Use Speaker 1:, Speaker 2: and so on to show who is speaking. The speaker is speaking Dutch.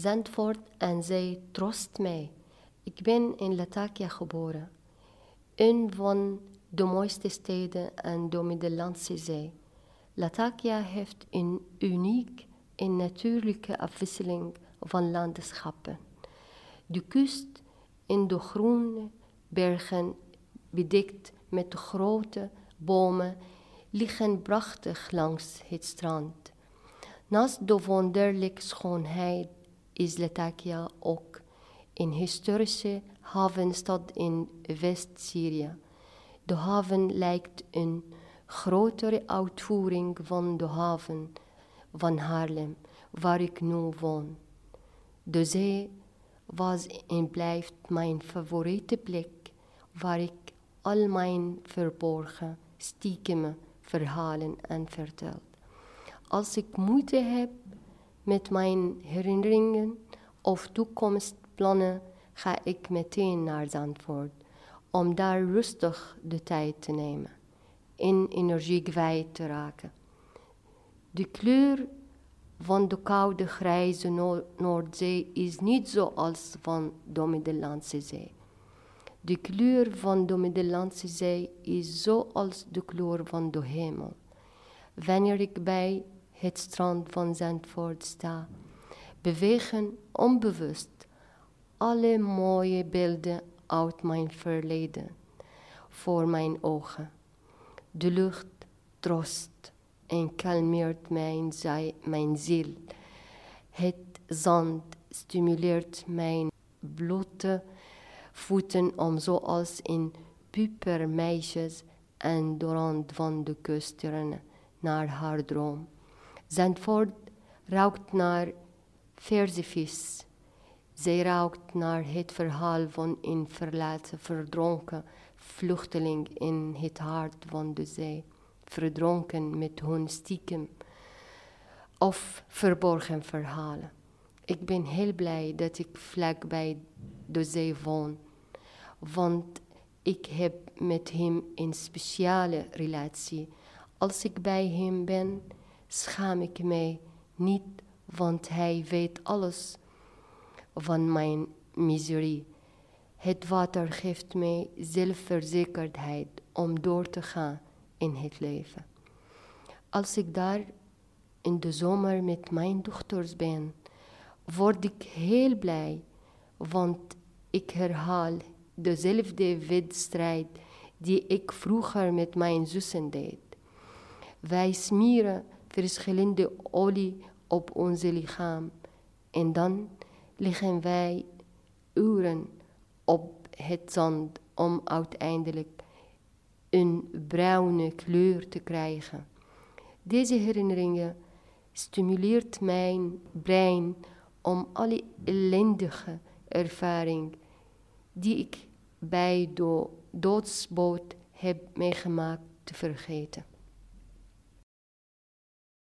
Speaker 1: Zandvoort en zij troost mij. Ik ben in Latakia geboren, een van de mooiste steden aan de Middellandse Zee. Latakia heeft een uniek en natuurlijke afwisseling van landschappen. De kust in de groene bergen, bedekt met grote bomen, liggen prachtig langs het strand. Naast de wonderlijke schoonheid is Latakia ook een historische havenstad in West-Syrië. De haven lijkt een grotere uitvoering van de haven van Haarlem, waar ik nu woon. De zee was en blijft mijn favoriete plek, waar ik al mijn verborgen, stiekeme verhalen en vertel. Als ik moeite heb met mijn herinneringen of toekomstplannen, ga ik meteen naar Zandvoort, om daar rustig de tijd te nemen en energie kwijt te raken. De kleur van de koude grijze Noordzee is niet zoals van de Middellandse Zee. De kleur van de Middellandse Zee is zoals de kleur van de hemel. Wanneer ik bij het strand van Zandvoort sta, bewegen onbewust alle mooie beelden uit mijn verleden voor mijn ogen. De lucht troost en kalmeert mijn, ziel. Het zand stimuleert mijn blote voeten om zoals in pupermeisjes en de rand van de kust naar haar droom. Zandvoort ruikt naar verzevis. Zij ruikt naar het verhaal van een verlaten, verdronken vluchteling in het hart van de zee, verdronken met hun stiekem of verborgen verhalen. Ik ben heel blij dat ik vlak bij de zee woon, want ik heb met hem een speciale relatie. Als ik bij hem ben, schaam ik mij niet, want hij weet alles van mijn miserie. Het water geeft mij zelfverzekerdheid om door te gaan in het leven. Als ik daar in de zomer met mijn dochters ben, word ik heel blij, want ik herhaal dezelfde wedstrijd die ik vroeger met mijn zussen deed. Wij smeren verschillende olie op onze lichaam en dan liggen wij uren op het zand om uiteindelijk een bruine kleur te krijgen. Deze herinneringen stimuleert mijn brein om alle ellendige ervaring die ik bij de doodsboot heb meegemaakt te vergeten.